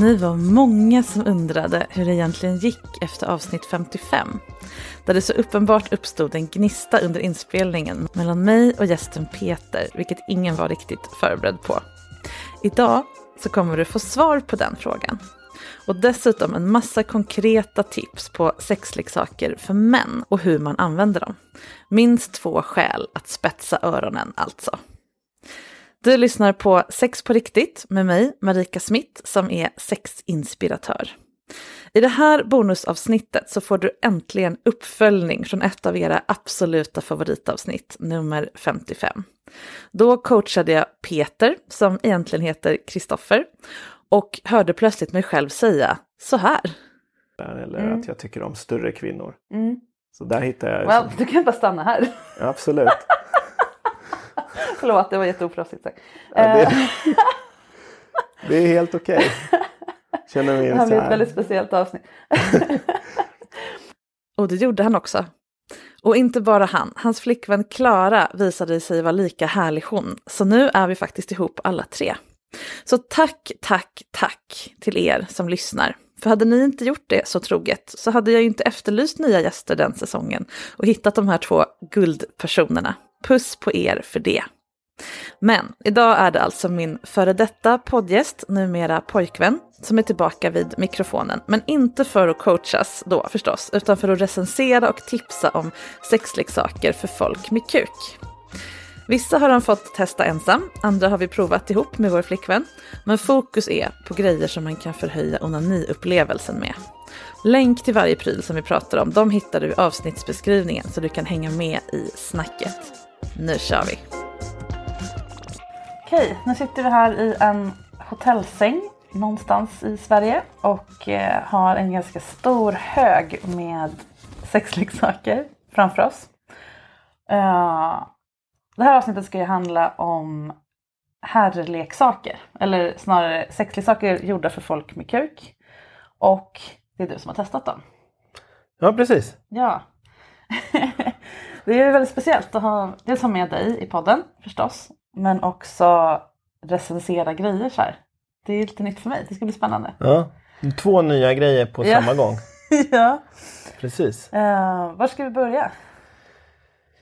Ni var många som undrade hur det egentligen gick efter avsnitt 55. Där det så uppenbart uppstod en gnista under inspelningen mellan mig och gästen Peter, vilket ingen var riktigt förberedd på. Idag så kommer du få svar på den frågan. Och dessutom en massa konkreta tips på sexleksaker för män och hur man använder dem. Minst två skäl att spetsa öronen alltså. Du lyssnar på Sex på riktigt med mig, Marika Smith, som är sexinspiratör. I det här bonusavsnittet så får du äntligen uppföljning från ett av era absoluta favoritavsnitt, nummer 55. Då coachade jag Peter, som egentligen heter Kristoffer, och hörde plötsligt mig själv säga så här. Eller Mm. att jag tycker om större kvinnor. Så där hittar jag... Well, du kan bara stanna här. Absolut. Förlåt, det var jätteoproffsigt sagt. Ja, Eh, det, det är helt okej. Känner mig Det här blir ett väldigt speciellt avsnitt. och det gjorde han också. Och inte bara han, hans flickvän Klara visade sig vara lika härlig hon. Så nu är vi faktiskt ihop alla tre. Så tack, tack, tack till er som lyssnar. För hade ni inte gjort det så troget så hade jag ju inte efterlyst nya gäster den säsongen och hittat de här två guldpersonerna. Puss på er för det. Men idag är det alltså min före detta poddgäst, numera pojkvän, som är tillbaka vid mikrofonen. Men inte för att coachas då förstås, utan för att recensera och tipsa om sexleksaker för folk med kuk. Vissa har han fått testa ensam, andra har vi provat ihop med vår flickvän. Men fokus är på grejer som man kan förhöja onaniupplevelsen med. Länk till varje pryl som vi pratar om, de hittar du i avsnittsbeskrivningen så du kan hänga med i snacket. Nu kör vi! Okej, nu sitter vi här i en hotellsäng någonstans i Sverige och eh, har en ganska stor hög med sexleksaker framför oss. Eh, det här avsnittet ska ju handla om herrleksaker, eller snarare sexleksaker gjorda för folk med kuk. Och det är du som har testat dem. Ja, precis. Ja. det är väldigt speciellt att ha, dels ha med dig i podden förstås, men också recensera grejer så här. Det är lite nytt för mig, det ska bli spännande. Ja. Två nya grejer på Ja. samma gång. ja. Precis. Uh, var ska vi börja?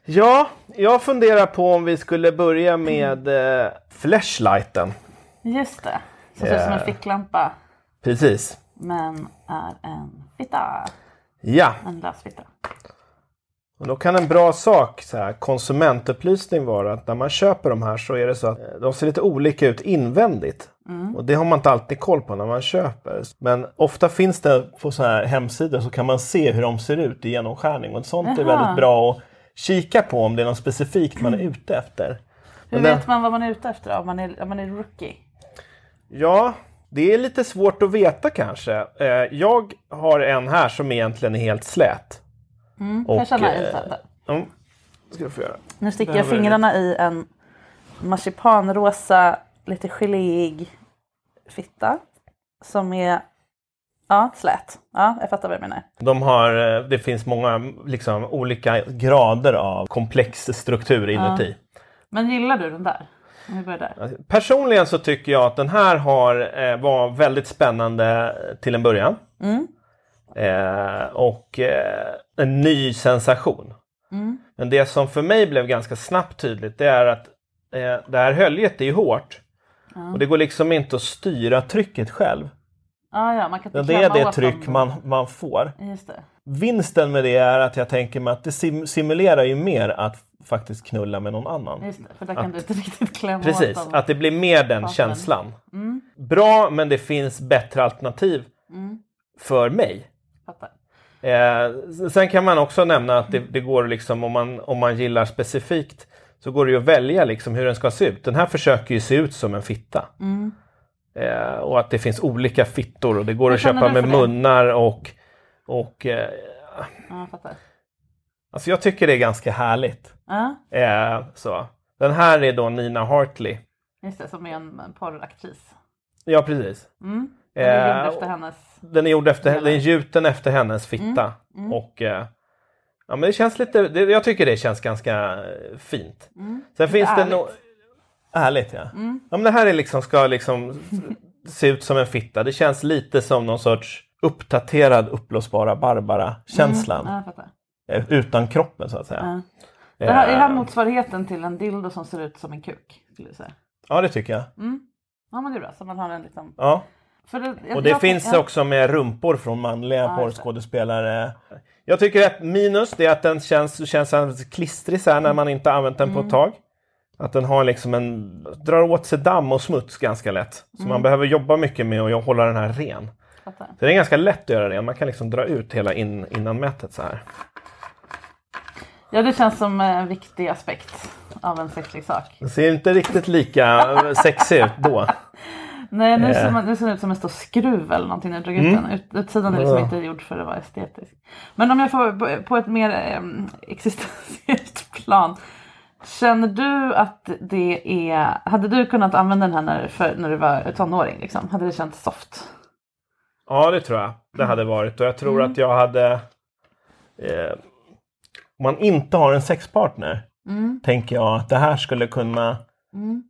Ja, jag funderar på om vi skulle börja med eh, flashlighten. Just det, som ser ut som en Ja. ficklampa Precis. men är en fitta, Ja, en lösfitta. Och då kan en bra sak, så här, konsumentupplysning vara att när man köper de här så är det så att eh, de ser lite olika ut invändigt. Och det har man inte alltid koll på när man köper. Men ofta finns det på så här hemsidor så kan man se hur de ser ut i genomskärning. Och sånt är Jaha. väldigt bra att kika på om det är något specifikt man är ute efter. Hur vet man vad man är ute efter om man är, om man är rookie? Ja, det är lite svårt att veta kanske. Eh, Jag har en här som egentligen är helt slät. Mm, Och, jag känner eh, inte. Det ska du få göra. Nu sticker jag fingrarna i en marsipanrosa, lite geléig fitta. Som är ja, slät. Ja, jag fattar vad du menar. De har, eh, det finns många liksom, olika grader av komplex struktur inuti. Men gillar du den där? Där. Personligen så tycker jag att den här har, eh, var väldigt spännande till en början. Mm. Eh, och eh, en ny sensation. Mm. Men det som för mig blev ganska snabbt tydligt det är att eh, det här höljet är ju hårt. Och det går liksom inte att styra trycket själv. Ah, ja, man kan inte Det är det tryck dem. man, man får. Vinsten med det är att jag tänker mig att det sim simulerar ju mer att faktiskt knulla med någon annan. Just det. För där kan du inte riktigt klämma Precis, att det blir mer den Partnern. känslan. Mm. Bra, men det finns bättre alternativ Mm. för mig. Fattar. Eh, sen kan man också nämna att det, det går liksom om man, om man gillar specifikt så går det ju att välja liksom hur den ska se ut. Den här försöker ju se ut som en fitta. Mm. Eh, och att det finns olika fittor och det går att köpa med munnar och, och eh, Ja, jag alltså jag tycker det är ganska härligt. Ja, Eh, så. Den här är då Nina Hartley. just det. Som är en porraktris. Ja precis. Mm. Den är Eh, gjord efter hennes... Den är gjord efter, den är gjuten efter hennes fitta. Mm. Och eh, ja, men det känns lite, det, jag tycker det känns ganska eh, fint. Mm. Sen finns det nog... Ärligt ja. Mm. ja men det här är liksom, ska liksom se ut som en fitta. Det känns lite som någon sorts uppdaterad uppblåsbara Barbara-känslan. Ja, jag fattar. Eh, Utan kroppen så att säga. Ja. Det här, är det här Eh, motsvarigheten till en dildo som ser ut som en kuk? Skulle du säga. Ja det tycker jag. Mm. Ja men det är bra. Så man har en liten... Ja. Det, jag- Och det jag- finns ja. också med rumpor från manliga det. porrskådespelare. Jag tycker att minus det är att den känns, känns klistrig så här när man inte använt den på Mm. ett tag. Att den har liksom en, drar åt sig damm och smuts ganska lätt. Så Mm. man behöver jobba mycket med att hålla den här ren. Fattar. Så det är ganska lätt att göra ren. Man kan liksom dra ut hela in, innanmätet så här. Ja det känns som en viktig aspekt av en sexlig sak. Det ser inte riktigt lika sexig ut då. Nej nu Eh. ser, man, nu ser det ut som en stor skruv eller någonting när jag drog ut Mm. den. Ut, utsidan är liksom Ja. inte gjord för att vara estetisk. Men om jag får på- på ett mer eh, existentiellt plan. Känner du att det är, hade du kunnat använda den här när, för, när du var tonåring? Liksom? Hade det känts soft? Ja, det tror jag det hade varit. Och jag tror Mm. att jag hade... Eh, om man inte har en sexpartner, Mm. tänker jag att det här skulle kunna Mm.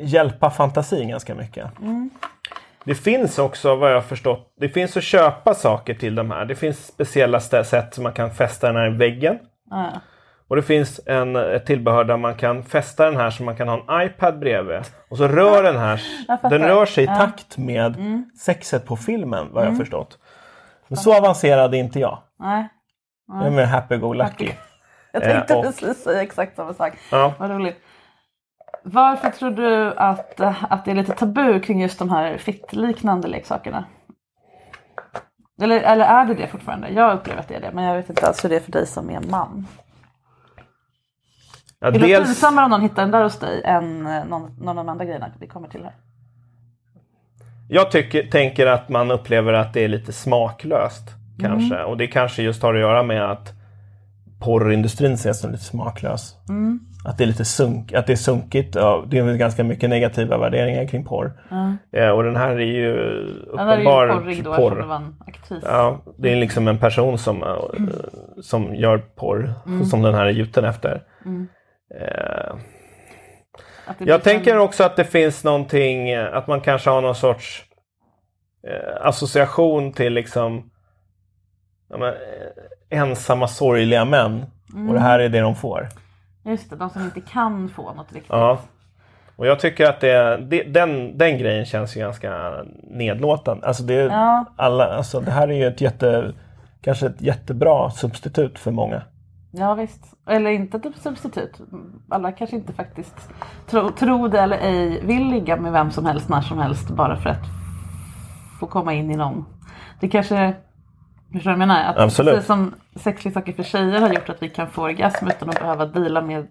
Hjälpa fantasin ganska mycket. Mm. Det finns också, vad jag förstått, det finns att köpa saker till de här. Det finns speciella sätt som man kan fästa den här i väggen. Ja. Och det finns en, ett tillbehör där man kan fästa den här så man kan ha en iPad bredvid. Och så rör den här, den rör sig i takt med Mm. sexet på filmen vad jag har förstått. Men så avancerad är inte jag. Nej. Jag är mer happy-go-lucky. Jag tänkte Eh, precis säga exakt samma sak. Ja. Vad roligt. Varför tror du att, att det är lite tabu kring just de här fittliknande leksakerna? Eller, eller är det det fortfarande? Jag upplever att det är det, men jag vet inte alls hur det är för dig som är man. Ja, Är det dels, pinsammare om någon hittar den där hos dig än eh, någon, någon av de andra grejerna vi kommer till här? jag tycker, tänker att man upplever att det är lite smaklöst. Kanske. Mm. Och det kanske just har att göra med att porrindustrin ses som lite smaklös. Mm. Att det är lite sunk, att det är sunkigt. Ja, det är ganska mycket negativa värderingar kring porr. Eh, och den här är ju Den där är ju uppenbar då aktris. Ja, det är liksom en person som, eh, som gör porr Mm. som den här är gjuten efter. Eh, Att det jag tänker en- också att det finns någonting, eh, att man kanske har någon sorts eh, association till liksom ja, men, eh, ensamma sorgliga män. Och det här är det de får. Just det, de som inte kan få något riktigt. Ja. Och jag tycker att det, det, den, den grejen känns ju ganska nedlåtande. Alltså det, Ja. alla, alltså det här är ju ett jätte, kanske ett jättebra substitut för många. Ja visst. Eller inte ett substitut. Alla kanske inte faktiskt tro, tro det eller ej vill ligga med vem som helst när som helst bara för att få komma in i någon. Det kanske, förstår du vad jag menar? Att Absolut. Precis som sexleksaker för tjejer har gjort att vi kan få orgasm utan att behöva deala med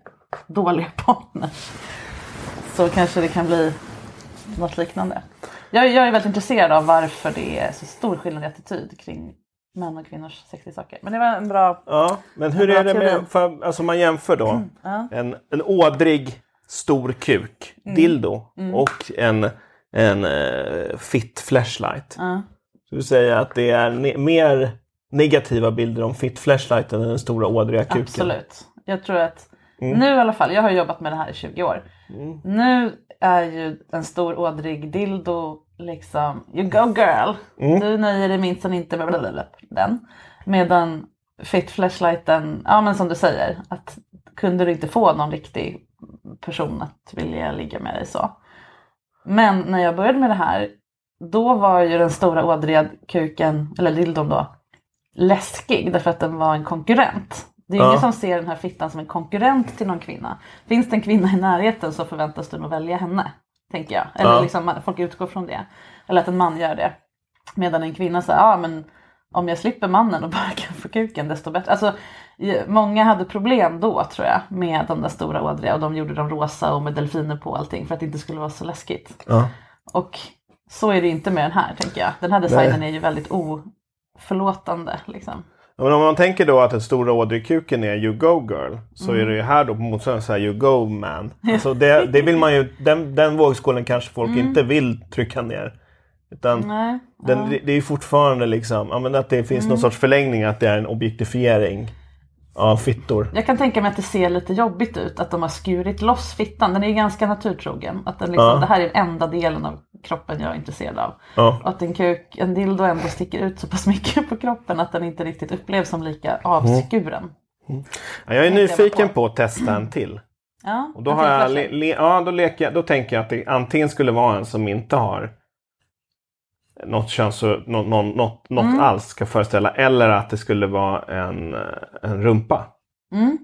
dåliga partners. Så kanske det kan bli något liknande. Jag, jag är väldigt intresserad av varför det är så stor skillnad i attityd kring män och kvinnors sexleksaker. Men det var en bra Ja, men hur är det teori. med, för, alltså man jämför då ja. en, en ådrig stor kuk, dildo och en, en uh, fit flashlight. Ja. Du säger att det är ne- mer negativa bilder om fit flashlighten än den stora ådriga kuken? Absolut. Jag tror att nu i alla fall, jag har jobbat med det här i 20 år. Nu är ju en stor ådrig dildo liksom, you go girl. Du nöjer dig minsann inte med den. Medan fit flashlighten, ja men som du säger, att kunde du inte få någon riktig person att vilja ligga med dig så. Men när jag började med det här, då var ju den stora ådriga kuken, eller dildon då, läskig därför att den var en konkurrent. Det är Ja. ingen som ser den här fittan som en konkurrent till någon kvinna. Finns det en kvinna i närheten så förväntas du nog välja henne. Tänker jag. Eller Ja. liksom, folk utgår från det. Eller att en man gör det. Medan en kvinna säger, ja men om jag slipper mannen och bara kan få kuken desto bättre. Alltså, många hade problem då tror jag med de där stora ådriga och de gjorde dem rosa och med delfiner på och allting för att det inte skulle vara så läskigt. Ja. Och så är det inte med den här tänker jag. Den här designen är ju väldigt oförlåtande. Liksom. Men om man tänker då att den stora ådrikuken är you go girl så är det ju här då på motsvarande så här you go man. Alltså det, det vill man ju, den, den vågskålen kanske folk inte vill trycka ner. Utan Nej, den, ja. det, är ju fortfarande liksom, att det finns någon sorts förlängning att det är en objektifiering av fittor. Jag kan tänka mig att det ser lite jobbigt ut att de har skurit loss fittan. Den är ju ganska naturtrogen. Att den liksom, Ja. Det här är den enda delen av kroppen jag är intresserad av. Ja. Att en kuk, en dildo ändå sticker ut så pass mycket på kroppen att den inte riktigt upplevs som lika avskuren. Ja, jag är jag nyfiken på. på att testa en till. Ja, Och då, har jag, le, le, ja, då, leker jag, då tänker jag att det antingen skulle vara en som inte har något köns, något, något, något, Mm. alls ska föreställa. Eller att det skulle vara en, en rumpa. Mm.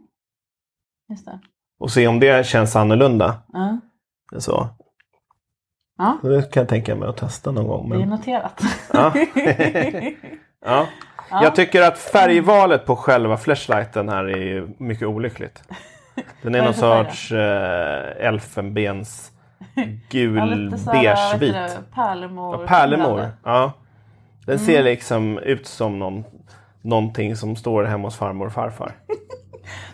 Och se om det känns annorlunda. Ja. Så. Ja. Så det kan jag tänka mig att testa någon gång. Det är Men, noterat. ja. ja. Jag tycker att färgvalet på själva flashlighten här är mycket olyckligt. Den är är någon sorts eh, elfenbens Ja, gul beigevit. heter det, Pärlemor. Ja, pärlemor. Ja. Den Mm. ser liksom ut som någon, någonting som står hemma hos farmor och farfar.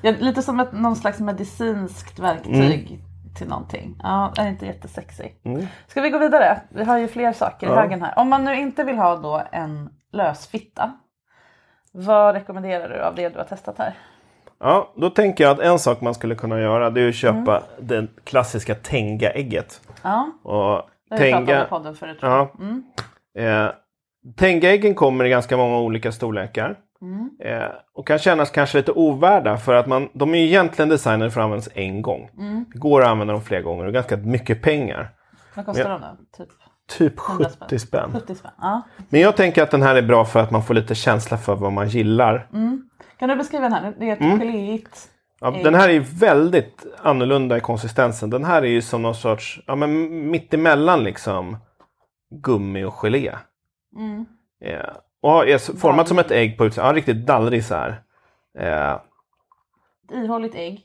Ja, lite som ett, någon slags medicinskt verktyg Mm. Till någonting. Ja, är inte jättesexy. Mm. Ska vi gå vidare? Vi har ju fler saker i Ja. högen här. Om man nu inte vill ha då en lösfitta. Vad rekommenderar du av det du har testat här? Ja, då tänker jag att en sak man skulle kunna göra det är att köpa Mm. det klassiska Tenga-ägget. Ja, Och det har vi pratat om i podden förut. ja, eh, Tenga-äggen kommer i ganska många olika storlekar. Mm. Eh, och kan kännas kanske lite ovärda för att man, de är ju egentligen designade för att användas en gång. Mm. Det går att använda dem flera gånger och ganska mycket pengar. Vad kostar Ja. de då? Typ Typ 100 70 spänn. 70 spänn? Ja. Men jag tänker att den här är bra för att man får lite känsla för vad man gillar. Kan du beskriva den här? Det är ett Mm. geléigt. Ja, den här är väldigt annorlunda i konsistensen. Den här är ju som någon sorts, ja men mittemellan liksom gummi och gelé. Mm. Eh, och är format som ett ägg på utsidan. Ja, riktigt dallrig så här. Eh, Ett ihåligt ägg.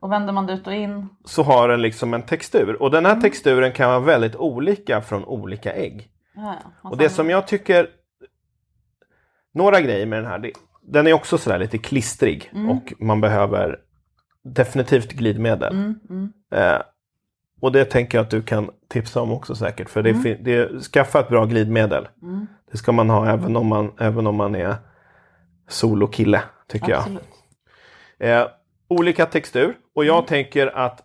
Och vänder man det ut och in. så har den liksom en textur. Och den Mm. här texturen kan vara väldigt olika från olika ägg. Ja, ja. Och det som jag tycker... Några grejer med den här. Det, den är också sådär lite klistrig. Och man behöver definitivt glidmedel. Mm, mm. Eh, och det tänker jag att du kan tipsa om också säkert. För det, Mm. det, skaffa ett bra glidmedel. Mm. Det ska man ha även om man, även om man är solokille. Tycker jag. Absolut. Eh, olika textur. Och jag tänker att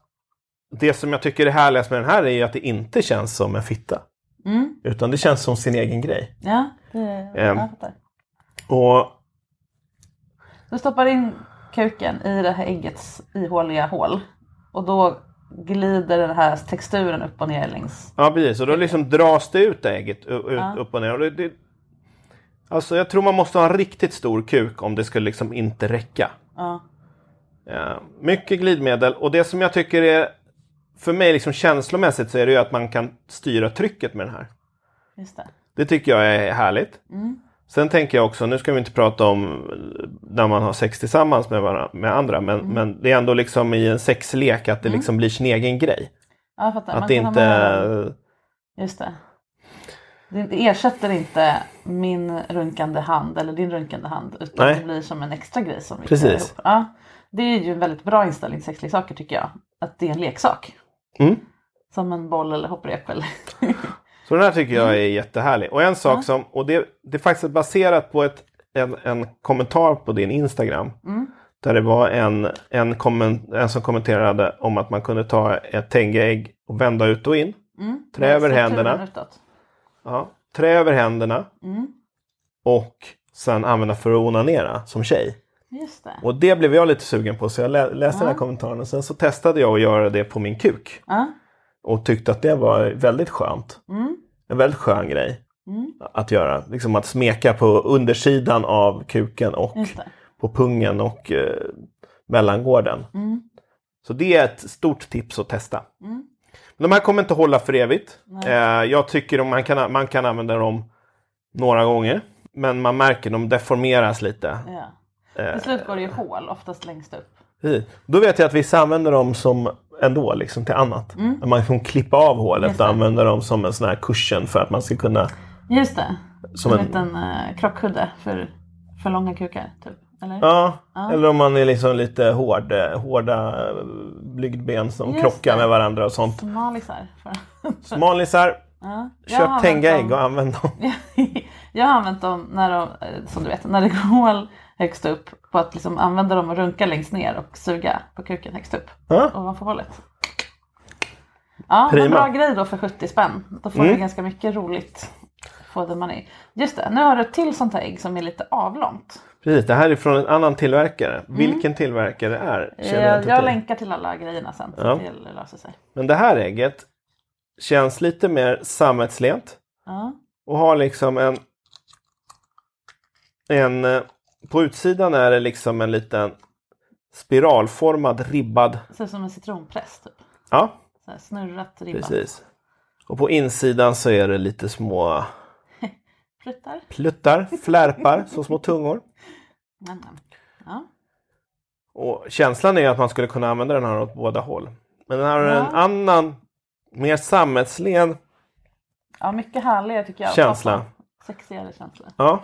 det som jag tycker är härligast med den här är att det inte känns som en fitta. Mm. Utan det känns som sin egen grej. Ja, det, Ehm. jag fattar. Och Du stoppar in kuken i det här äggets ihåliga hål. Och då glider den här texturen upp och ner längs. Ja, precis. Och då liksom dras det ut ägget ut, Ja. upp och ner. Och det, det, alltså jag tror man måste ha en riktigt stor kuk om det skulle liksom inte räcka. Ja. Eh, mycket glidmedel och det som jag tycker är för mig liksom känslomässigt så är det ju att man kan styra trycket med den här. Just det. Det tycker jag är härligt. Sen tänker jag också, nu ska vi inte prata om när man har sex tillsammans med, varandra, med andra, men, men det är ändå liksom i en sexlek att det liksom blir sin egen grej. Ja, jag fattar. Att Man det inte... med- Just det. Det ersätter inte min runkande hand eller din runkande hand utan Nej. det blir som en extra grej som vi Precis. ihop. Ja, det är ju en väldigt bra inställning till sexleksaker tycker jag. Att det är en leksak. Mm. Som en boll eller hopprep eller... Så den här tycker jag är jättehärlig. Och en sak som, och det, det är faktiskt baserat på ett, en, en kommentar på din Instagram. Där det var en, en, komment, en som kommenterade om att man kunde ta ett tengeägg och vända ut och in. Trä över händerna. Ja, trä över händerna. Och sen använda för att onanera som tjej. Just det. Och det blev jag lite sugen på så jag lä- läste den här kommentaren och sen så testade jag att göra det på min kuk. Ja. Och tyckte att det var väldigt skönt. En väldigt skön grej att göra. Liksom att smeka på undersidan av kuken och på pungen och eh, mellangården. Så det är ett stort tips att testa. Men de här kommer inte hålla för evigt. Eh, jag tycker man kan, man kan använda dem några gånger. Men man märker att de deformeras lite. Ja. Eh. Till slut går det ju hål, oftast längst upp. Då vet jag att vissa använder dem som ändå liksom till annat. Att Man kan klippa av hålet Mm. Och använda dem som en sån här cushion för att man ska kunna... Just det. Som en en- liten uh, krockkudde för, för långa kukar. Typ. Eller? Ja, eller om man är liksom lite hård, eh, hårda eh, blygdben som Just krockar det. med varandra och sånt. Smalisar. Smalisar, ja. Köp tengaägg dem- och använd dem. jag har använt dem när de, som du vet, när det går hål högst upp på att liksom använda dem och runka längst ner och suga på kuken högst upp Ja. ovanför hålet. Ja, Prima. en bra grej då för 70 spänn. Då får Mm. du ganska mycket roligt for the money. Just det, nu har du ett till sånt här ägg som är lite avlångt. Precis, det här är från en annan tillverkare. Vilken tillverkare det är känner jag Jag, inte jag till. länkar till alla grejerna sen Ja. det löser sig. Men det här ägget känns lite mer sammetslent. Ja, Och har liksom en... en eh, på utsidan är det liksom en liten spiralformad ribbad... ser ut som en citronpress typ. Ja, Så snurrat ribbat. precis. Och på insidan så är det lite små Pluttar. pluttar, flärpar, så små tungor. Ja. Och känslan är att man skulle kunna använda den här åt båda håll. Men den här har en Ja. annan, mer sammetslen ja, mycket härligare tycker jag. Känsla. Sexigare känsla. Ja.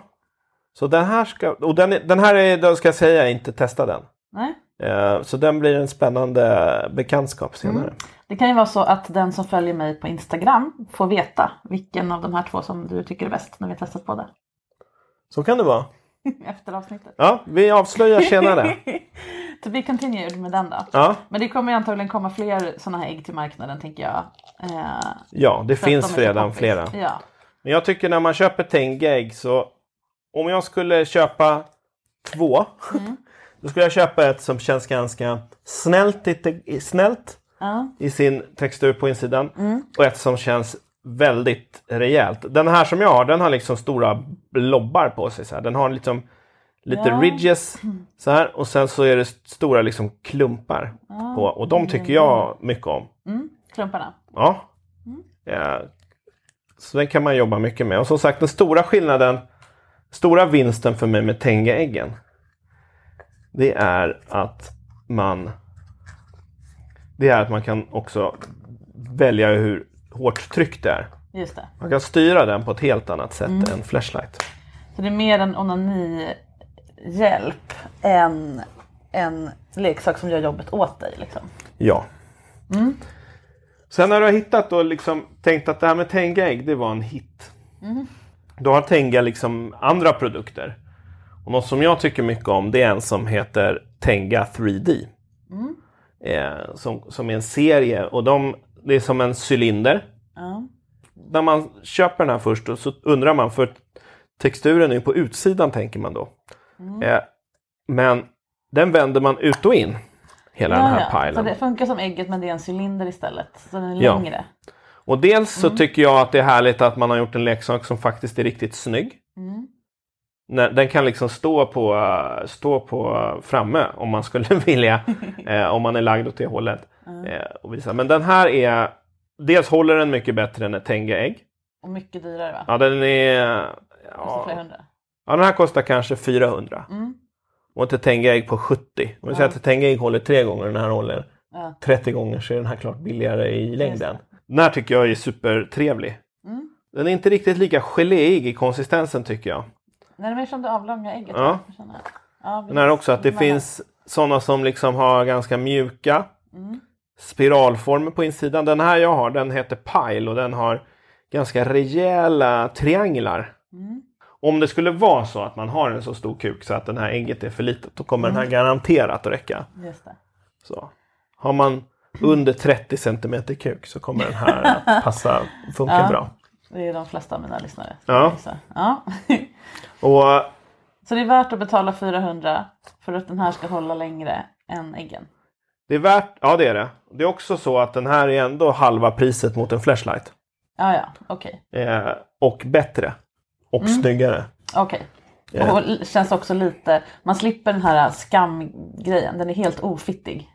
Så den här ska, och den, den här är, då ska jag säga, inte testa den. Nej. Eh, Så den blir en spännande bekantskap senare. Mm. Det kan ju vara så att den som följer mig på Instagram får veta vilken av de här två som du tycker är bäst när vi testat båda. Så kan det vara. Efter avsnittet. Ja, vi avslöjar senare. to be continued med den då. Ja, Men det kommer antagligen komma fler sådana här ägg till marknaden tänker jag. Eh, ja det finns redan flera. Ja. Men jag tycker när man köper Tenga-ägg så om jag skulle köpa två Mm. då skulle jag köpa ett som känns ganska snällt i, snällt Ja. i sin textur på insidan Mm. och ett som känns väldigt rejält. Den här som jag har den har liksom stora blobbar på sig. Så här. Den har liksom lite Ja. ridges så här och sen så är det stora liksom klumpar på och de tycker jag mycket om. Mm. Klumparna. Ja. ja. Så den kan man jobba mycket med. Och som sagt den stora skillnaden, stora vinsten för mig med Tenga-äggen. Det är att man det är att man kan också välja hur hårt tryck det är. Just det. Man kan styra den på ett helt annat sätt än Flashlight. Så det är mer en onanihjälp än en leksak som gör jobbet åt dig. Liksom. Ja. Sen när du har hittat och liksom tänkt att det här med Tenga-ägg, det var en hit. Då har Tenga liksom andra produkter. Och något som jag tycker mycket om det är en som heter Tenga 3D. Eh, som, som är en serie och de, det är som en cylinder. Ja. När man köper den här först då, så undrar man, för texturen är ju på utsidan tänker man då. Eh, men den vänder man ut och in. Hela den här Ja, ja. Så pilen. det funkar som ägget men det är en cylinder istället. Så den är Ja. längre. Och dels så tycker jag att det är härligt att man har gjort en leksak som faktiskt är riktigt snygg. när, den kan liksom stå på, stå på framme om man skulle vilja. eh, om man är lagd åt det hållet. Eh, och visa. Men den här är, dels håller den mycket bättre än ett Tenga-ägg. Och mycket dyrare va? Ja, den är... Ja, ja, den här kostar kanske 400. Mm. Och ett Tenga-ägg på 70. Om vi säger att ett Tenga-ägg håller tre gånger den här håller Ja. 30 gånger så är den här klart billigare i längden. Den här tycker jag är supertrevlig. Mm. Den är inte riktigt lika geléig i konsistensen tycker jag. Nej, det är som det avlånga ägget. Ja. Ja, Den här också att det finns sådana som liksom har ganska mjuka Mm. spiralformer på insidan. Den här jag har den heter Pile och den har ganska rejäla trianglar. Mm. Om det skulle vara så att man har en så stor kuk så att den här ägget är för litet då kommer den här garanterat att räcka. Just det. Så. Har man under 30 cm kuk så kommer den här att passa, funka Ja. bra. Det är de flesta av mina lyssnare. Ja. Ja. Och så det är värt att betala 400 för att den här ska hålla längre än äggen. det är värt, ja det är det. Det är också så att den här är ändå halva priset mot en Flashlight. Ja, ja, okej. Eh, och bättre. Och snyggare. Okej. Ja. Och l- känns också lite, man slipper den här skamgrejen. Den är helt ofittig.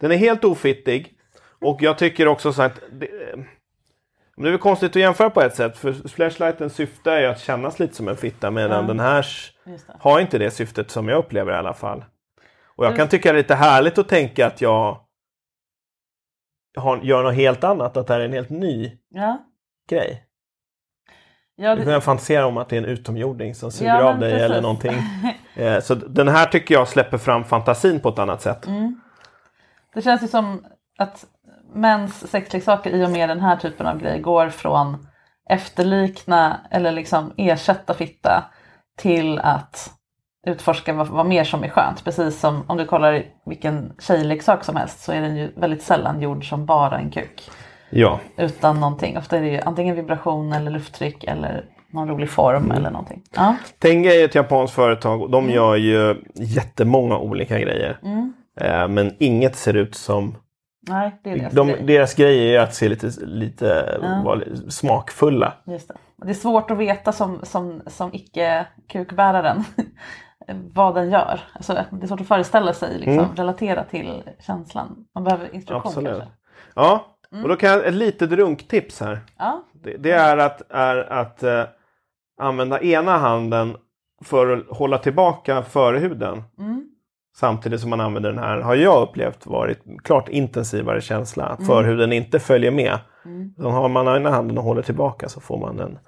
Den är helt ofittig. Och jag tycker också så att det, men det är väl konstigt att jämföra på ett sätt. För flashlighten syfte är ju att kännas lite som en fitta medan den här har inte det syftet som jag upplever i alla fall. Och jag kan tycka det är lite härligt att tänka att jag har, gör något helt annat. Att det här är en helt ny Ja. grej. Ja, Du kan fantisera om att det är en utomjording som suger Ja, av dig precis. eller någonting. Eh, Så den här tycker jag släpper fram fantasin på ett annat sätt. Mm. Det känns ju som att mäns sexleksaker i och med den här typen av grej går från efterlikna eller liksom ersätta fitta till att utforska vad, vad mer som är skönt. Precis som om du kollar vilken tjejleksak som helst så är den ju väldigt sällan gjord som bara en kuk. Ja. Utan någonting. Ofta är det ju antingen vibration eller lufttryck eller någon rolig form Mm. eller någonting. Ja. Tenga är ett japanskt företag och de Mm. gör ju jättemånga olika grejer. Eh, Men inget ser ut som... Nej, det är deras De, grej. deras grej är att se lite, lite lite smakfulla. Just det. Det är svårt att veta som, som, som icke-kukbäraren vad den gör. Alltså, det är svårt att föreställa sig, liksom, relatera till känslan. Man behöver instruktion Mm. Absolut. kanske. Ja, och då kan jag ett litet runktips här. Ja, Det, det är att, är att eh, använda ena handen för att hålla tillbaka förhuden. Mm. Samtidigt som man använder den här har jag upplevt varit klart intensivare känsla. Att förhuden inte följer med. Så har man ena handen och håller tillbaka så får man en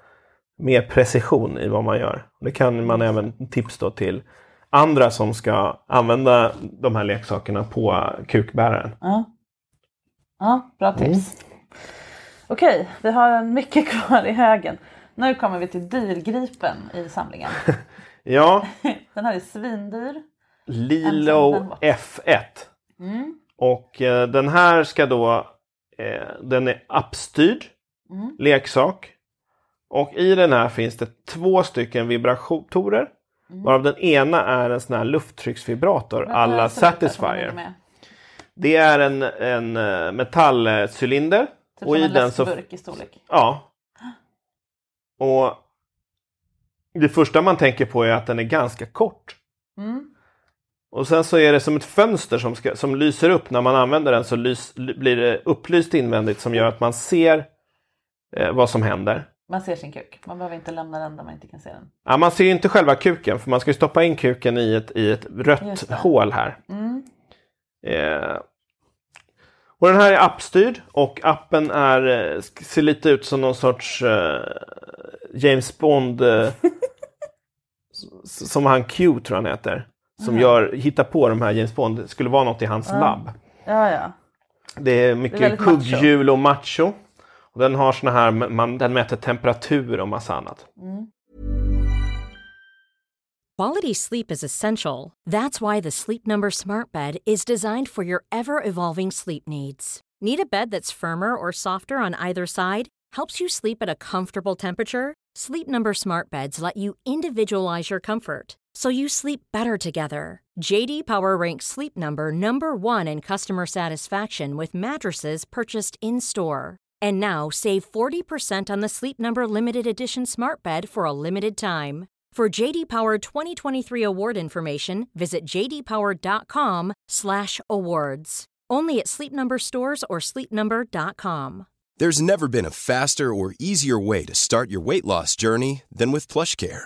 mer precision i vad man gör. Det kan man även tips då till andra som ska använda de här leksakerna på kukbäraren. ja. ja bra tips. Okej, vi har en mycket kvar i högen. Nu kommer vi till dyrgripen i samlingen. Ja, Den här är svindyr. Lilo Ensam F1. Mm. Och eh, den här ska då, eh, den är appstyrd Mm. leksak. Och i den här finns det två stycken vibratorer. Mm. Varav den ena är en sån här lufttrycksvibrator alla Satisfyer. Det är en, en eh, metallcylinder. Typ och som i en den så... i storlek. Ja. Och det första man tänker på är att den är ganska kort. Mm. Och sen så är det som ett fönster som, ska, som lyser upp när man använder den så lys, blir det upplyst invändigt som gör att man ser eh, vad som händer. Man ser sin kuk. Man behöver inte lämna den där man inte kan se den. Ja, man ser ju inte själva kuken för man ska stoppa in kuken i ett, i ett rött hål här. Mm. Eh, och den här är appstyrd och appen är, eh, ser lite ut som någon sorts eh, James Bond eh, som han Q tror han heter. Som gör, hittar på de här James Bond, det skulle vara något i hans labb. Ja, ja. Det är mycket kugghjul och macho. Och den har såna här, man, den mäter temperatur och massa annat. Quality sleep is essential. That's why the Sleep Number Smart Bed is designed for your ever evolving sleep needs. Need a bed that's firmer or softer on either side? Helps you sleep at a comfortable temperature? Sleep Number Smart Beds let you individualize your comfort so you sleep better together. JD Power ranks Sleep Number number 1 in customer satisfaction with mattresses purchased in-store. And now save 40% on the Sleep Number limited edition Smart Bed for a limited time. For JD Power 2023 award information, visit jdpower.com/awards. Only at Sleep Number stores or sleepnumber.com. There's never been a faster or easier way to start your weight loss journey than with PlushCare.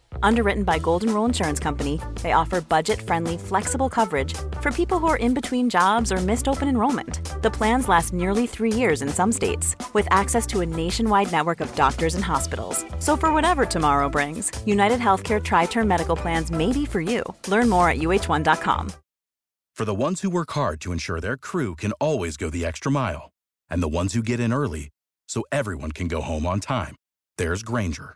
Underwritten by Golden Rule Insurance Company, they offer budget friendly, flexible coverage for people who are in between jobs or missed open enrollment. The plans last nearly three years in some states, with access to a nationwide network of doctors and hospitals. So, for whatever tomorrow brings, United Healthcare Tri Term Medical Plans may be for you. Learn more at uh1.com. For the ones who work hard to ensure their crew can always go the extra mile, and the ones who get in early so everyone can go home on time, there's Granger,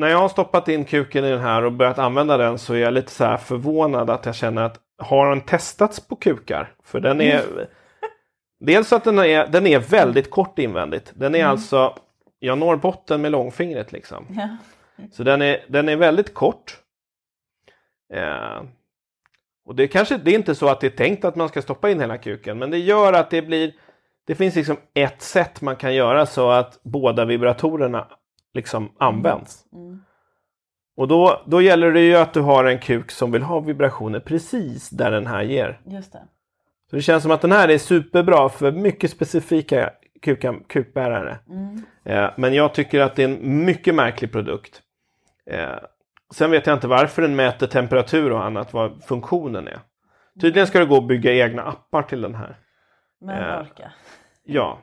när jag har stoppat in kuken i den här och börjat använda den så är jag lite så här förvånad att jag känner att har den testats på kukar? För den är mm. Dels att den är, den är väldigt kort invändigt. Den är mm. alltså, jag når botten med långfingret liksom. Ja. Så den är, den är väldigt kort. Eh, och det kanske det är inte så att det är tänkt att man ska stoppa in hela kuken men det gör att det blir det finns liksom ett sätt man kan göra så att båda vibratorerna liksom används. Mm. mm. Och då, då gäller det ju att du har en kuk som vill ha vibrationer precis där den här ger. Just det. Så det känns som att den här är superbra för mycket specifika kuka, kukbärare. Mm. Eh, men jag tycker att det är en mycket märklig produkt. Eh, sen vet jag inte varför den mäter temperatur och annat, vad funktionen är. Tydligen ska det gå att bygga egna appar till den här. Men eh, orka. Ja.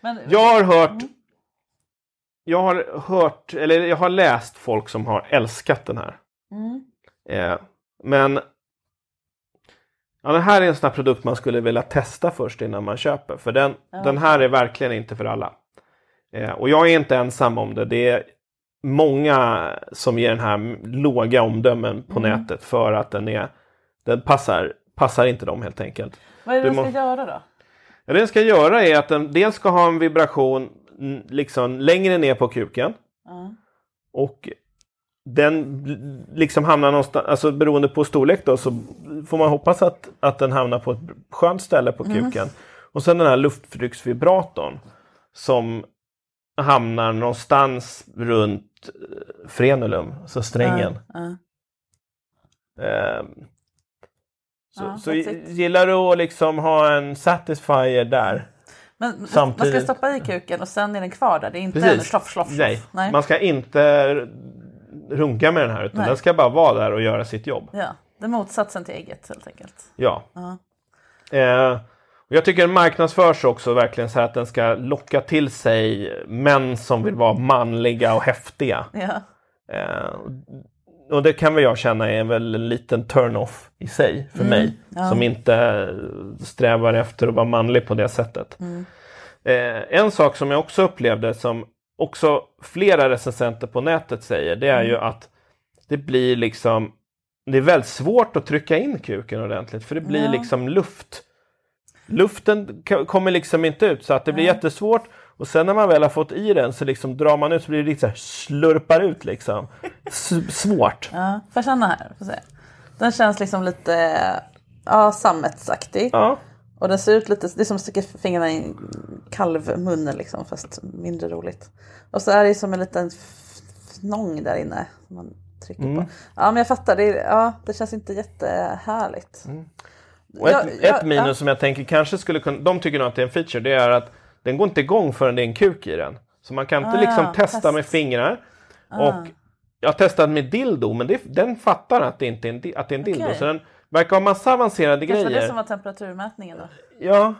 Men, jag har hört mm jag har hört, eller jag har läst folk som har älskat den här. Mm. Eh, men ja, den här är en sån här produkt man skulle vilja testa först innan man köper. För den, ja. den här är verkligen inte för alla. Eh, och jag är inte ensam om det. Det är många som ger den här låga omdömen på mm. nätet för att den är den passar, passar inte dem helt enkelt. Vad är det den ska göra då? Ja, det den ska göra är att den dels ska ha en vibration liksom längre ner på kuken. Mm. Och den liksom hamnar någonstans, alltså beroende på storlek då så får man hoppas att, att den hamnar på ett skönt ställe på mm. kuken. Och sen den här lufttrycksvibratorn som hamnar någonstans runt eh, frenulum, så strängen. Mm. Eh, så, så gillar du att liksom ha en satisfier där men Samtidigt... man ska stoppa i kuken och sen är den kvar där? Det är inte Precis. en sloff, sloff, Nej. Nej. man ska inte runka med den här utan Nej. den ska bara vara där och göra sitt jobb. Ja, det är motsatsen till ägget helt enkelt. Ja. Uh -huh. eh, och jag tycker den marknadsförs också verkligen så att den ska locka till sig män som vill vara manliga och häftiga. Ja. Eh, och det kan väl jag känna är väl en liten turn-off i sig för mm, mig. Ja. Som inte strävar efter att vara manlig på det sättet. Mm. Eh, en sak som jag också upplevde som också flera recensenter på nätet säger det är mm. ju att det blir liksom det är väldigt svårt att trycka in kuken ordentligt för det blir ja. liksom luft. luften kommer liksom inte ut så att det blir jättesvårt. Och sen när man väl har fått i den så liksom drar man ut så blir det här slurpar ut liksom. S- svårt. Ja, får jag känna här? Får se. Den känns liksom lite ja, sammetsaktig. Ja. Och den ser ut lite, det är som att sticka fingrarna i en kalvmun liksom, fast mindre roligt. Och så är det som en liten fnång där inne. Som man trycker Mm. på. Ja men jag fattar, det, är, ja, det känns inte jättehärligt. Och ett, Ja, ja, ett minus ja. som jag tänker kanske skulle kunna, de tycker nog att det är en feature, det är att den går inte igång förrän det är en kuk i den. Så man kan inte Ah, liksom ja, testa test. Ah. med fingrar. Och jag har testat med dildo, men det, den fattar att det inte är en, att det är en dildo. Så den verkar ha massa avancerade Kanske var grejer. det som var temperaturmätningen då? Ja.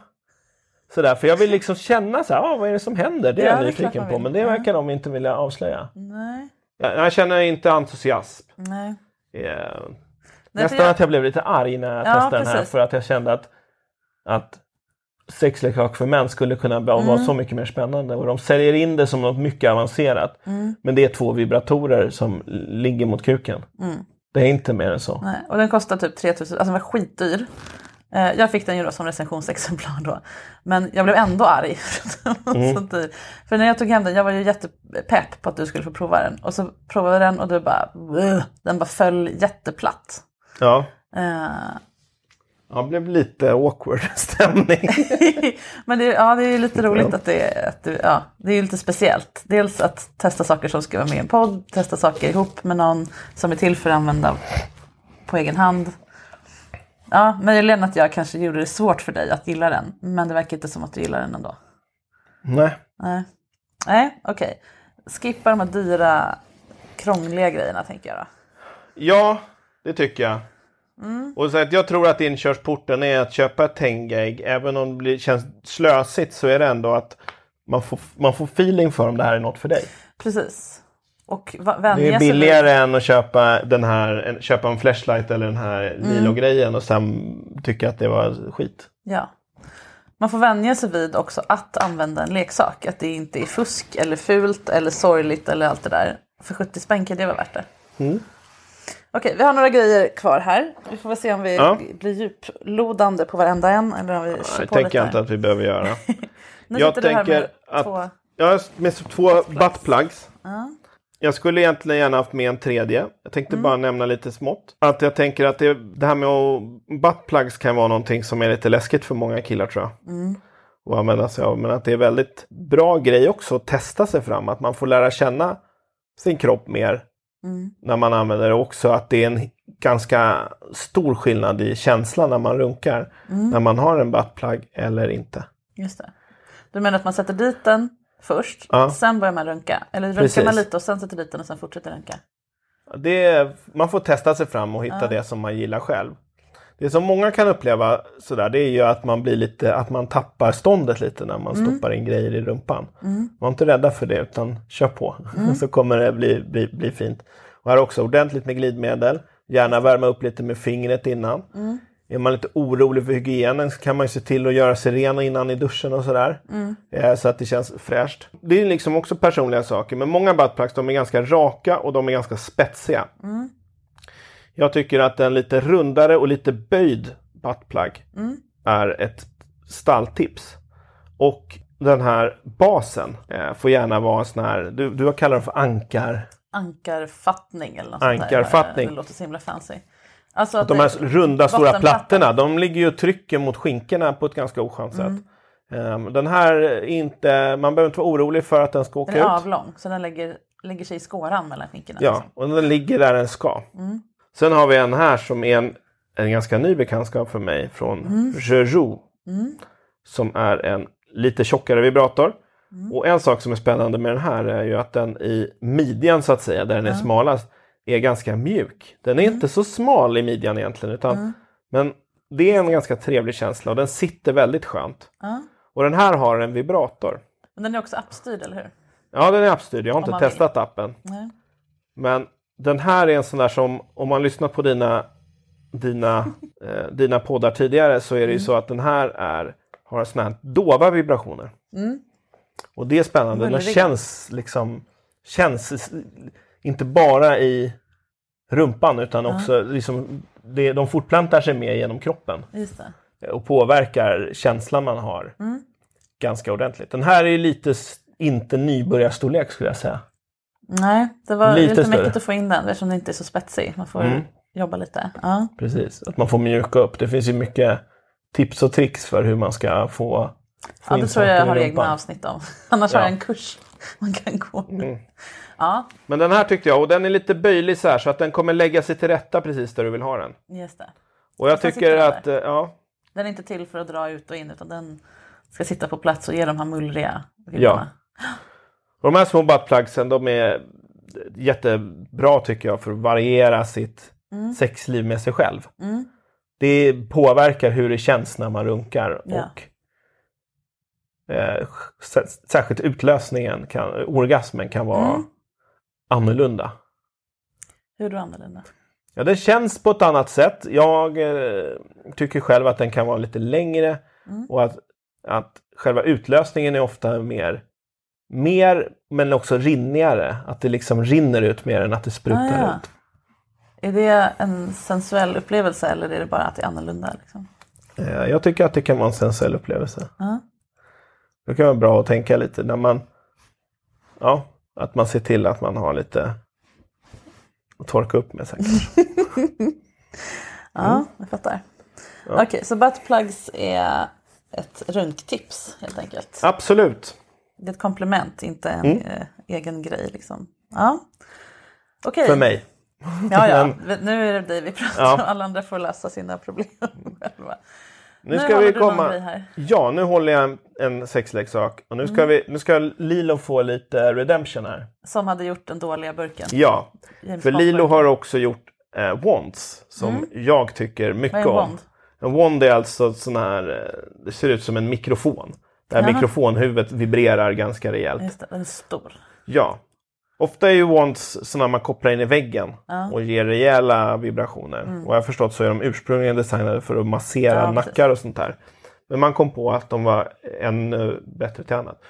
Sådär, för jag vill liksom känna så här, ah, vad är det som händer? Det är Ja, jag nyfiken på, men det Ja. verkar de inte vilja avslöja. Nej. Jag, jag känner inte entusiasm. Nej. Eh, för nästan jag- att jag blev lite arg när jag Ja, testade den här precis. för att jag kände att, att sexleksak för män skulle kunna vara Mm. vara så mycket mer spännande och de säljer in det som något mycket avancerat. Mm. Men det är två vibratorer som ligger mot kuken. Det är inte mer än så. Nej. Och den kostar typ 3000, alltså den var skitdyr. Eh, Jag fick den ju då som recensionsexemplar då. Men jag blev ändå arg. dyr. För när jag tog hem den, jag var ju jättepepp på att du skulle få prova den. Och så provade jag den och du bara, "Ugh." den bara föll jätteplatt. Ja, Eh, ja det blev lite awkward stämning. Men det, ja, det är lite roligt att det, att du, ja, det är lite speciellt. Dels att testa saker som ska vara med i en podd, testa saker ihop med någon som är till för att använda på egen hand. Ja, möjligen att jag kanske gjorde det svårt för dig att gilla den, men det verkar inte som att du gillar den ändå. Nej. Nej, Nej okej. Skippa de här dyra, krångliga grejerna tänker jag då. Ja, det tycker jag. Mm. Och så att jag tror att inkörsporten är att köpa ett Tenga-ägg. Även om det blir, känns slösigt så är det ändå att man får, man får feeling för om det här är något för dig. Precis. Och Det är sig billigare än att köpa, den här, köpa en flashlight eller den här Mm. Lilo-grejen och sen tycka att det var skit. Ja. Man får vänja sig vid också att använda en leksak. Att det inte är fusk eller fult eller sorgligt eller allt det där. För 70 spänn kan det vara värt det. Mm. Okej, vi har några grejer kvar här. Vi får väl se om vi Ja. blir djuplodande på varenda en. Eller om vi kör Det tänker jag inte att vi behöver göra. Jag tänker att- två... Har med två buttplugs. Ja. Jag skulle egentligen gärna haft med en tredje. Jag tänkte Mm. bara nämna lite smått. Att jag tänker att det, det här med att buttplugs kan vara någonting som är lite läskigt för många killar tror jag. Mm. Att använda sig av. Men att det är väldigt bra grej också att testa sig fram. Att man får lära känna sin kropp mer Mm. när man använder det. Också att det är en ganska stor skillnad i känslan när man runkar. Mm. När man har en buttplug eller inte. Just det. Du menar att man sätter dit den först, Ja. sen börjar man runka? Eller runkar Precis. man lite och sen sätter dit den och sen fortsätter runka? Det är, man får testa sig fram och hitta det som man gillar själv. Det som många kan uppleva sådär, det är ju att man blir lite, att man tappar ståndet lite när man stoppar in grejer i rumpan. Var inte rädda för det utan kör på. Så kommer det bli, bli, bli fint. Och här också ordentligt med glidmedel. Gärna värma upp lite med fingret innan. Är man lite orolig för hygienen så kan man ju se till att göra sig ren innan i duschen och sådär. Eh, Så att det känns fräscht. Det är liksom också personliga saker. Men många buttplugs de är ganska raka och de är ganska spetsiga. Jag tycker att en lite rundare och lite böjd buttplug är ett stalltips. Och den här basen eh, får gärna vara en sån här, du, du har kallat den för ankar. Ankarfattning eller något sånt. Ankarfattning. Det låter så himla fancy. Alltså att De det- här runda stora plattorna, de ligger ju och trycker mot skinkorna på ett ganska oskönt sätt. Mm. Ehm, Den här är inte, man behöver inte vara orolig för att den ska åka Den är ut. avlång så den lägger, lägger sig i skåran mellan skinkorna. Ja, liksom. och den ligger där den ska. Mm. Sen har vi en här som är en, en ganska ny bekantskap för mig från Mm. Jeju. Som är en lite tjockare vibrator. Mm. Och en sak som är spännande med den här är ju att den i midjan så att säga, där den är smalast, är ganska mjuk. Den Mm. är inte så smal i midjan egentligen, utan, men det är en ganska trevlig känsla och den sitter väldigt skönt. Och den här har en vibrator. Men den är också appstyrd, eller hur? Ja, den är appstyrd. Jag har Om inte man vill. testat appen. Nej. Men den här är en sån där som, om man lyssnar på dina, dina, eh, dina poddar tidigare så är det ju Mm. så att den här är, har såna här dova vibrationer. Och det är spännande. Den känns liksom, känns inte bara i rumpan utan också liksom, det, de fortplantar sig med genom kroppen. Just det. eh, och påverkar känslan man har Mm. ganska ordentligt. Den här är lite s- inte nybörjarstorlek skulle jag säga. Nej, det var Lite lite, mäktigt att få in den eftersom den inte är så spetsig. Man får Mm. jobba lite. Ja. Precis, att man får mjuka upp. Det finns ju mycket tips och tricks för hur man ska få, få Ja, det tror jag i har egna avsnitt om. Annars har Ja. jag en kurs man kan gå. Mm. Ja, Men den här tyckte jag, och den är lite böjlig så här så att den kommer lägga sig till rätta precis där du vill ha den. just det. Och jag Den tycker att, eh, ja, Den är inte till för att dra ut och in utan den ska sitta på plats och ge de här mullriga vibbarna. Och de här små buttplugsen de är jättebra tycker jag för att variera sitt Mm. sexliv med sig själv. Mm. Det påverkar hur det känns när man runkar. Ja. Och eh, Särskilt utlösningen, kan, orgasmen kan vara Mm. annorlunda. Hur du annorlunda? Ja, den känns på ett annat sätt. Jag eh, tycker själv att den kan vara lite längre Mm. och att, att själva utlösningen är ofta mer, mer men också rinnigare. Att det liksom rinner ut mer än att det sprutar Ah, ja. ut. Är det en sensuell upplevelse eller är det bara att det är annorlunda? Liksom? Eh, jag tycker att det kan vara en sensuell upplevelse. Ja. Det kan vara bra att tänka lite när man, ja, att man ser till att man har lite att torka upp med sig. kanske. Ja, jag fattar. Okej, så buttplugs är ett runktips helt enkelt. Absolut. Det är ett komplement, inte en Mm. eh, egen grej. Liksom. Ja. Okej. För mig. Ja, ja. Men- Nu är det dig vi pratar Ja. om. Alla andra får lösa sina problem själva. Nu ska vi komma... Ja, nu håller jag en, en sexleksak. Och nu ska, Mm. vi, nu ska Lilo få lite redemption här. Som hade gjort den dåliga burken. Ja, James för Lilo burken. har också gjort eh, wands som Mm. jag tycker mycket Vad är en om. wand? En wand är alltså sån här, eh, det ser ut som en mikrofon. Det här Jaha. mikrofonhuvudet vibrerar ganska rejält. Just det, den är stor. Ja. Ofta är ju wands sådana man kopplar in i väggen Ja. och ger rejäla vibrationer. Mm. Och jag har förstått så är de ursprungligen designade för att massera Ja, nackar och sånt där. Men man kom på att de var ännu bättre till annat.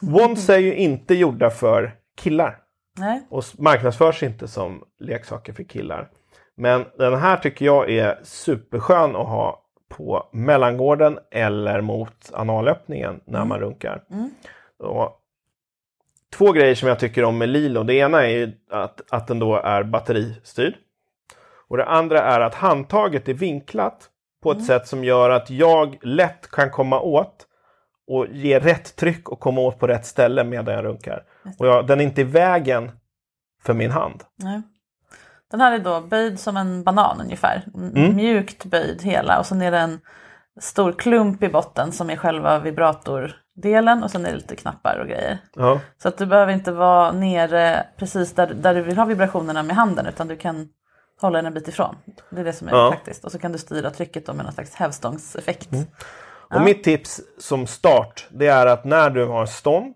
Wands är ju inte gjorda för killar Nej. och marknadsförs inte som leksaker för killar. Men den här tycker jag är superskön att ha på mellangården eller mot analöppningen när man runkar. Mm. Och två grejer som jag tycker om med Lilo. Det ena är att, att den då är batteristyrd. Och det andra är att handtaget är vinklat på ett sätt som gör att jag lätt kan komma åt och ge rätt tryck och komma åt på rätt ställe medan jag runkar. Och jag, den är inte i vägen för min hand. Nej. Den här är då böjd som en banan ungefär. Mm. Mjukt böjd hela och sen är det en stor klump i botten som är själva vibratordelen och sen är det lite knappar och grejer. Ja. Så att du behöver inte vara nere precis där, där du vill ha vibrationerna med handen utan du kan hålla den en bit ifrån. Det är det som är Ja. praktiskt. Och så kan du styra trycket med någon slags hävstångseffekt. Och mitt tips som start, det är att när du har stånd,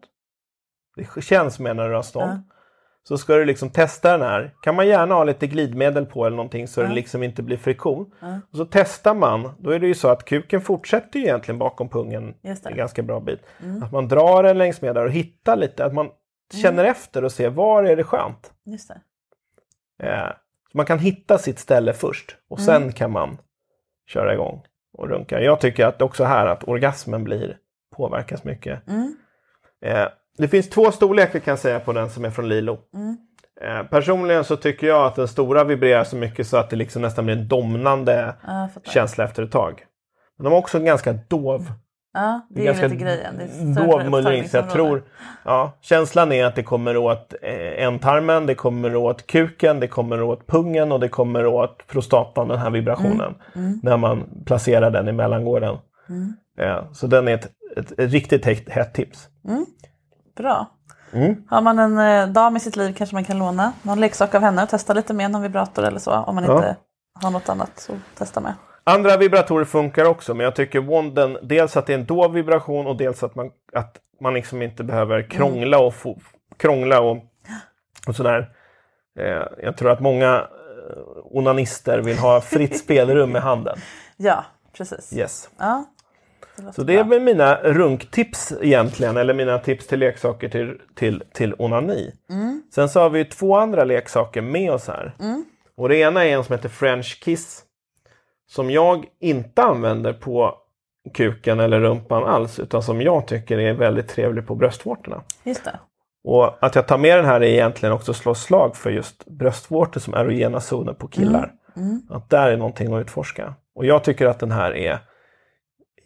det känns mer när du har stånd, Ja. Så ska du liksom testa den här. Kan man gärna ha lite glidmedel på eller någonting så Ja. det liksom inte blir friktion. Ja. Och så testar man, då är det ju så att kuken fortsätter ju egentligen bakom pungen en ganska bra bit. Mm. Att man drar den längs med där och hittar lite, att man känner efter och ser var är det skönt. Just det. Eh, så man kan hitta sitt ställe först och Mm. sen kan man köra igång och runka. Jag tycker att också här att orgasmen blir påverkas mycket. Mm. Eh, det finns två storlekar kan jag säga på den som är från Lilo. Mm. Eh, personligen så tycker jag att den stora vibrerar så mycket så att det liksom nästan blir en domnande Ja, känsla efter ett tag. Men de har också en ganska dov Ja, det är, ganska lite grejen. Det är dov mullring. Jag tror, ja, känslan är att det kommer åt eh, ändtarmen, det kommer åt kuken, det kommer åt pungen och det kommer åt prostatan, den här vibrationen. Mm. När man placerar den i mellangården. Mm. Ja, så den är ett, ett, ett riktigt hett, hett tips. Mm. Bra. Mm. Har man en eh, dam i sitt liv kanske man kan låna någon leksak av henne och testa lite med någon vibrator eller så. Om man Ja. inte har något annat att testa med. Andra vibratorer funkar också, men jag tycker Wanden, dels att det är en dov vibration och dels att man, att man liksom inte behöver krångla och, få, krångla och, och sådär. Eh, jag tror att många eh, onanister vill ha fritt spelrum med handen. Ja, precis. Yes. Ja, det Så det är väl mina runktips egentligen, eller mina tips till leksaker till, till, till onani. Mm. Sen så har vi två andra leksaker med oss här. Mm. Och det ena är en som heter French Kiss. som jag inte använder på kuken eller rumpan alls utan som jag tycker är väldigt trevlig på bröstvårtorna. Just det. Och att jag tar med den här är egentligen också slå slag för just bröstvårtor som erogena zoner på killar. Mm. Att där är någonting att utforska. Och jag tycker att den här är, är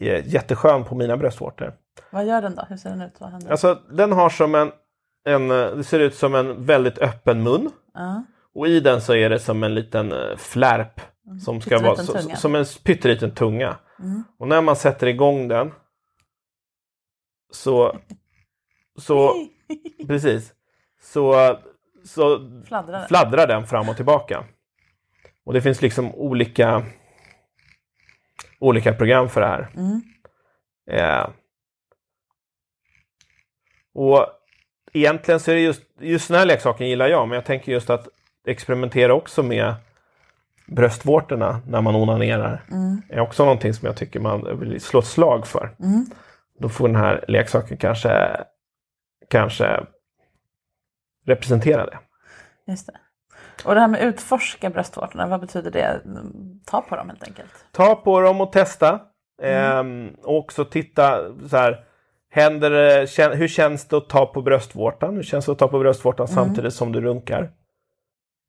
jätteskön på mina bröstvårtor. Vad gör den då? Hur ser den ut? Vad händer? Alltså den har som en, en, det ser ut som en väldigt öppen mun. Ja. Och i den så är det som en liten eh, flärp. Som ska vara tunga. som en pytteliten tunga. Mm. Och när man sätter igång den så, så precis, så, så Fladdrar fladdrar den fram och tillbaka. Och det finns liksom olika, olika program för det här. Mm. Eh, och egentligen så är det just, just den här leksaken gillar jag, men jag tänker just att experimentera också med bröstvårtorna när man onanerar. Mm. är också någonting som jag tycker man vill slå ett slag för. Mm. Då får den här leksaken kanske, kanske representera det. Just det. Och det här med utforska bröstvårtorna, vad betyder det? Mm, Ta på dem helt enkelt. Ta på dem och testa. Ehm, och också titta så här. Händer det, hur känns det att ta på bröstvårtan? Hur känns det att ta på bröstvårtan samtidigt som du runkar?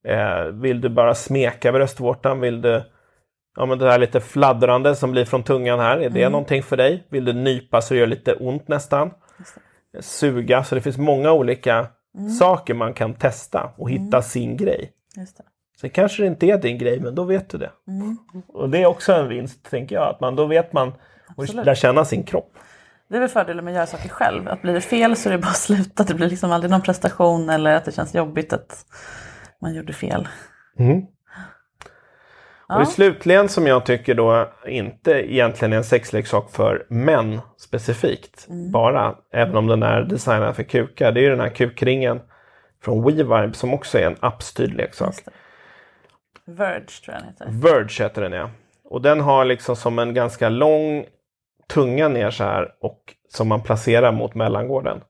Eh, vill du bara smeka bröstvårtan? Vill du Ja men det här lite fladdrande som blir från tungan här, är det någonting för dig? Vill du nypa så det gör lite ont nästan? Suga, så det finns många olika saker man kan testa och hitta sin grej. Just det. Sen kanske det inte är din grej, men då vet du det. Och det är också en vinst, tänker jag. Att man, då vet man och Absolut. lär känna sin kropp. Det är väl fördelen med att göra saker själv. Att blir det fel så är det bara att sluta. Det blir liksom aldrig någon prestation eller att det känns jobbigt att man gjorde fel. Och det slutligen som jag tycker då inte egentligen är en sexleksak för män specifikt. Bara, även om den är designad för kukar. Det är ju den här kukringen från WeVibe som också är en appstyrd leksak. Verge tror jag den heter. Verge heter den ja. Och den har liksom som en ganska lång tunga ner så här och som man placerar mot mellangården.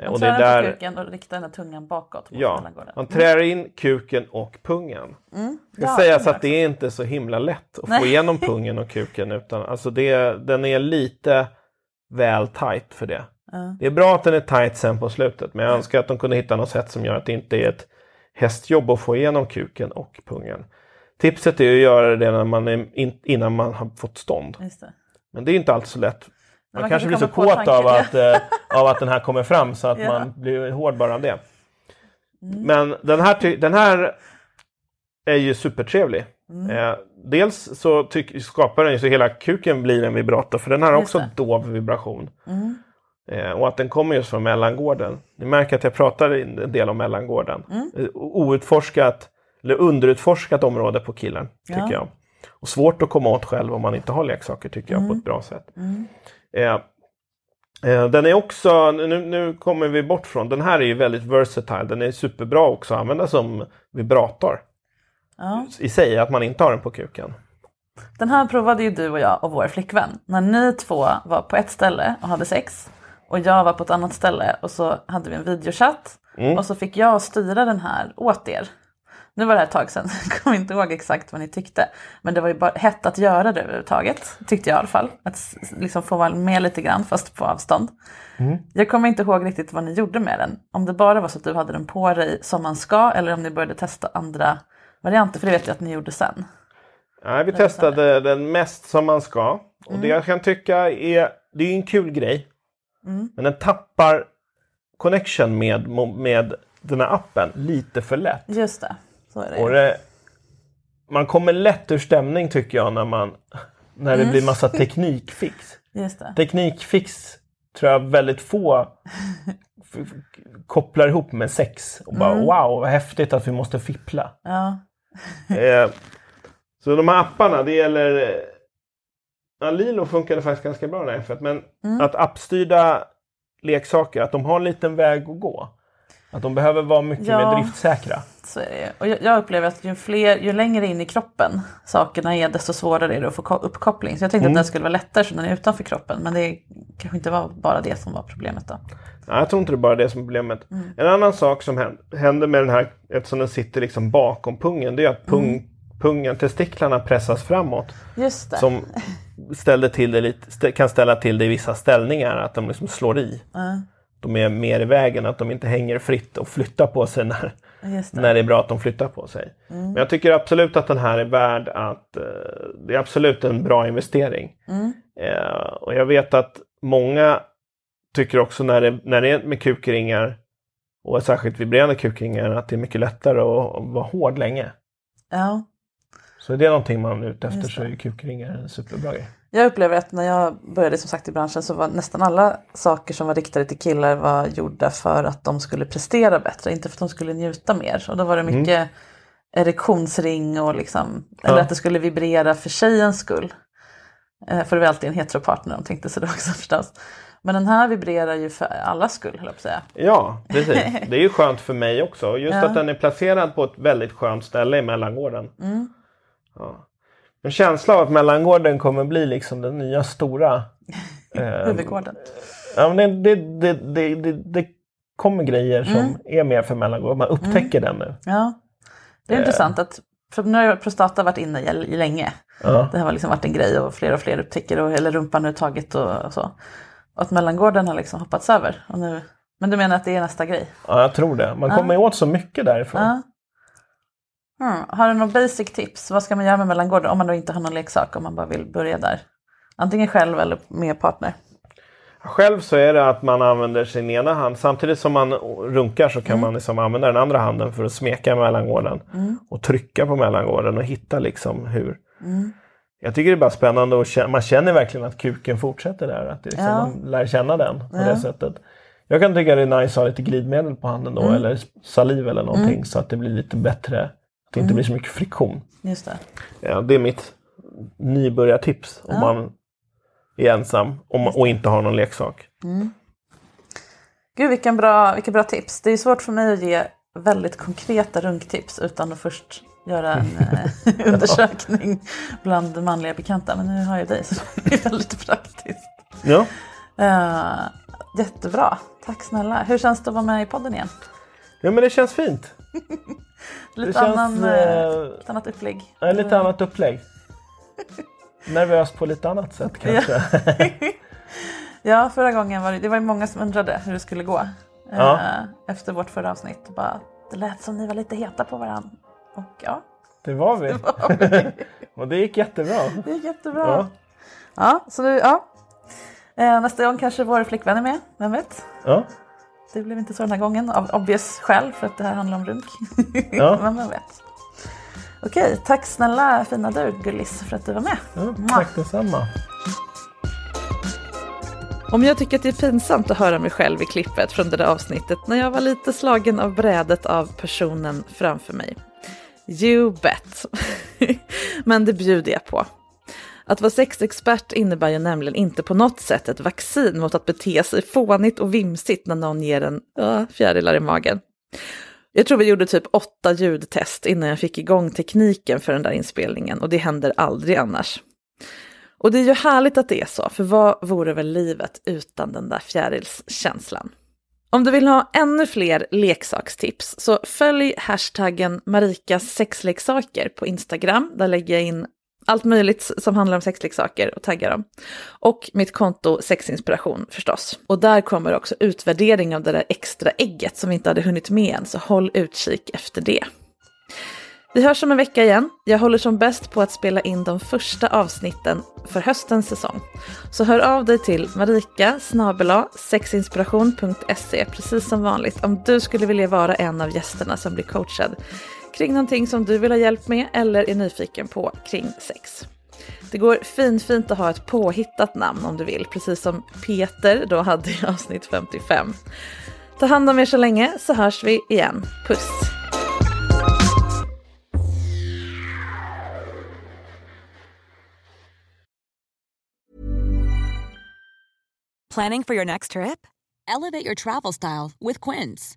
Eh, Man och det är där, kuken och riktar den här tungan bakåt mot ja, mellangården. man trär in kuken och pungen. Mm. Det ska Ja, sägas att det är inte så himla lätt att Nej. få igenom pungen och kuken. Utan, alltså det, den är lite väl tight för det. Ja. Det är bra att den är tight sen på slutet. Men jag önskar att de kunde hitta något sätt som gör att det inte är ett hästjobb att få igenom kuken och pungen. Tipset är att göra det när man är in, innan man har fått stånd. Det. Men det är inte alltid så lätt. Man, man kanske blir så kåt av att, eh, av att den här kommer fram så att Ja. man blir hård bara av det. Mm. Men den här, den här är ju supertrevlig. Mm. Eh, dels så skapar den ju så hela kuken blir en vibrator för den har Just också. Mm. dov vibration. Eh, och att den kommer just från mellangården. Ni märker att jag pratar en del om mellangården. Mm. Eh, outforskat, eller underutforskat område på killen, tycker Ja. jag. Och svårt att komma åt själv om man inte har leksaker, tycker jag, på Mm. ett bra sätt. Eh, eh, den är också, nu, nu kommer vi bort från, den här är ju väldigt versatile. Den är superbra också att använda som vibrator Ja. i sig, att man inte har den på kuken. Den här provade ju du och jag och vår flickvän. När ni två var på ett ställe och hade sex och jag var på ett annat ställe och så hade vi en videochatt Mm. och så fick jag styra den här åt er. Nu var det här ett tag sedan, jag kommer inte ihåg exakt vad ni tyckte. Men det var ju bara hett att göra det överhuvudtaget, tyckte jag i alla fall. Att liksom få vara med lite grann, fast på avstånd. Jag kommer inte ihåg riktigt vad ni gjorde med den. Om det bara var så att du hade den på dig som man ska eller om ni började testa andra varianter, för det vet jag att ni gjorde sen. Nej, vi testade den mest som man ska. Och det jag kan tycka är, det är ju en kul grej. Men den tappar connection med, med den här appen lite för lätt. Just det, så är det. Och det, man kommer lätt ur stämning tycker jag när, man, när det blir massa teknikfix. Just det. Teknikfix tror jag väldigt få kopplar ihop med sex. Och bara wow, vad häftigt att vi måste fippla. Ja. Eh, så de här apparna, det gäller... Ja, Lilo funkade faktiskt ganska bra den här F1, men att appstyrda leksaker, att de har en liten väg att gå. Att de behöver vara mycket Ja. mer driftsäkra. Så är det ju. Och jag, jag upplever att ju, fler, ju längre in i kroppen sakerna är, desto svårare är det att få ko- uppkoppling. Så jag tänkte att den skulle vara lättare så den är utanför kroppen. Men det kanske inte var bara det som var problemet då. Nej, jag tror inte det är bara det som är problemet. En annan sak som hän- händer med den här, eftersom den sitter liksom bakom pungen, det är att pung, pungen, testiklarna pressas framåt. Just det. Som ställer till det lite, kan ställa till det i vissa ställningar, att de liksom slår i. De är mer i vägen, att de inte hänger fritt och flyttar på sig när, det. när det är bra att de flyttar på sig. Men jag tycker absolut att den här är värd att... Eh, det är absolut en bra investering. Eh, och jag vet att många tycker också när det, när det är med kukringar och särskilt vibrerande kukringar att det är mycket lättare att, att vara hård länge. Ja. Så är det någonting man är ute efter så är ju kukringar en superbra grej. Jag upplever att när jag började som sagt i branschen så var nästan alla saker som var riktade till killar var gjorda för att de skulle prestera bättre, inte för att de skulle njuta mer. Och då var det mycket erektionsring och liksom, eller Ja. att det skulle vibrera för tjejens skull. Eh, För det var alltid en heteropartner de tänkte sig det också förstås. Men den här vibrerar ju för allas skull, höll jag säga. Ja, precis. Det är ju skönt för mig också. Just Ja. att den är placerad på ett väldigt skönt ställe i mellangården. Mm. Ja. En känsla av att mellangården kommer bli liksom den nya stora... eh, Huvudgården. Ja, men det, det, det, det, det, kommer grejer som Mm. är mer för mellangården. Man upptäcker den nu. Ja, det är Eh. intressant att för nu har prostata varit inne i- i länge. Ja. Det har liksom varit en grej och fler och fler upptäcker och eller rumpan nu tagit och, och så. Och att mellangården har liksom hoppats över. Och nu, men du menar att det är nästa grej? ja, jag tror det. Man Ja. kommer åt så mycket därifrån. Ja. Mm. Har du några basic tips? Vad ska man göra med mellangården om man då inte har någon leksak? Om man bara vill börja där. Antingen själv eller med partner. Själv så är det att man använder sin ena hand. Samtidigt som man runkar så kan Mm. man liksom använda den andra handen för att smeka mellangården. Och trycka på mellangården och hitta liksom hur. Mm. Jag tycker det är bara spännande och man känner verkligen att kuken fortsätter där. Att liksom, Ja. man lär känna den på Ja. det sättet. Jag kan tycka det är nice att ha lite glidmedel på handen då Mm. eller saliv eller någonting så att det blir lite bättre. Det inte Mm. blir så mycket friktion. Just det. Ja, det är mitt nybörjartips om Ja. man är ensam om, och inte har någon leksak. Gud vilken bra, vilka bra tips. Det är svårt för mig att ge väldigt konkreta runktips utan att först göra en eh, undersökning bland manliga bekanta. Men nu har jag dig så det är väldigt praktiskt. Ja. Eh, jättebra, tack snälla. Hur känns det att vara med i podden igen? ja, men det känns fint. Lite Det känns, annan, eh, eh, ett annat upplägg. Ja, lite annat upplägg. Nervös på lite annat sätt kanske. Ja, förra gången var det, det var många som undrade hur det skulle gå. eh, Ja. Efter vårt förra avsnitt. Bara, det lät som ni var lite heta på varandra. Och ja, Det var vi. var vi. och det gick jättebra. det är jättebra. Ja. Ja, så nu, ja. Eh, nästa gång kanske vår flickvän är med, vem vet? Ja. Det blev inte så den här gången av obvious skäl för att det här handlar om runk. Ja. Men vem vet. Okej, tack snälla fina du Gullis för att du var med. Ja, tack detsamma. Om jag tycker att det är pinsamt att höra mig själv i klippet från det där avsnittet när jag var lite slagen av brädet av personen framför mig. You bet. Men det bjuder jag på. Att vara sexexpert innebär ju nämligen inte på något sätt ett vaccin mot att bete sig fånigt och vimsigt när någon ger en uh, fjärilar i magen. Jag tror vi gjorde typ åtta ljudtest innan jag fick igång tekniken för den där inspelningen och det händer aldrig annars. Och det är ju härligt att det är så, för vad vore väl livet utan den där fjärilskänslan? Om du vill ha ännu fler leksakstips så följ hashtaggen Marikas sexleksaker på Instagram. Där lägger jag in allt möjligt som handlar om sexleksaker och taggar dem. Och mitt konto sexinspiration förstås. Och där kommer också utvärdering av det där extra ägget som vi inte hade hunnit med än, så håll utkik efter det. Vi hörs om en vecka igen. Jag håller som bäst på att spela in de första avsnitten för höstens säsong. Så hör av dig till marika sexinspiration.se precis som vanligt om du skulle vilja vara en av gästerna som blir coachad kring någonting som du vill ha hjälp med eller är nyfiken på kring sex. Det går fint fint att ha ett påhittat namn om du vill, precis som Peter då hade i avsnitt 55. Ta hand om er så länge så hörs vi igen. Puss! Planning for your next trip? Elevate your travel style with Quince.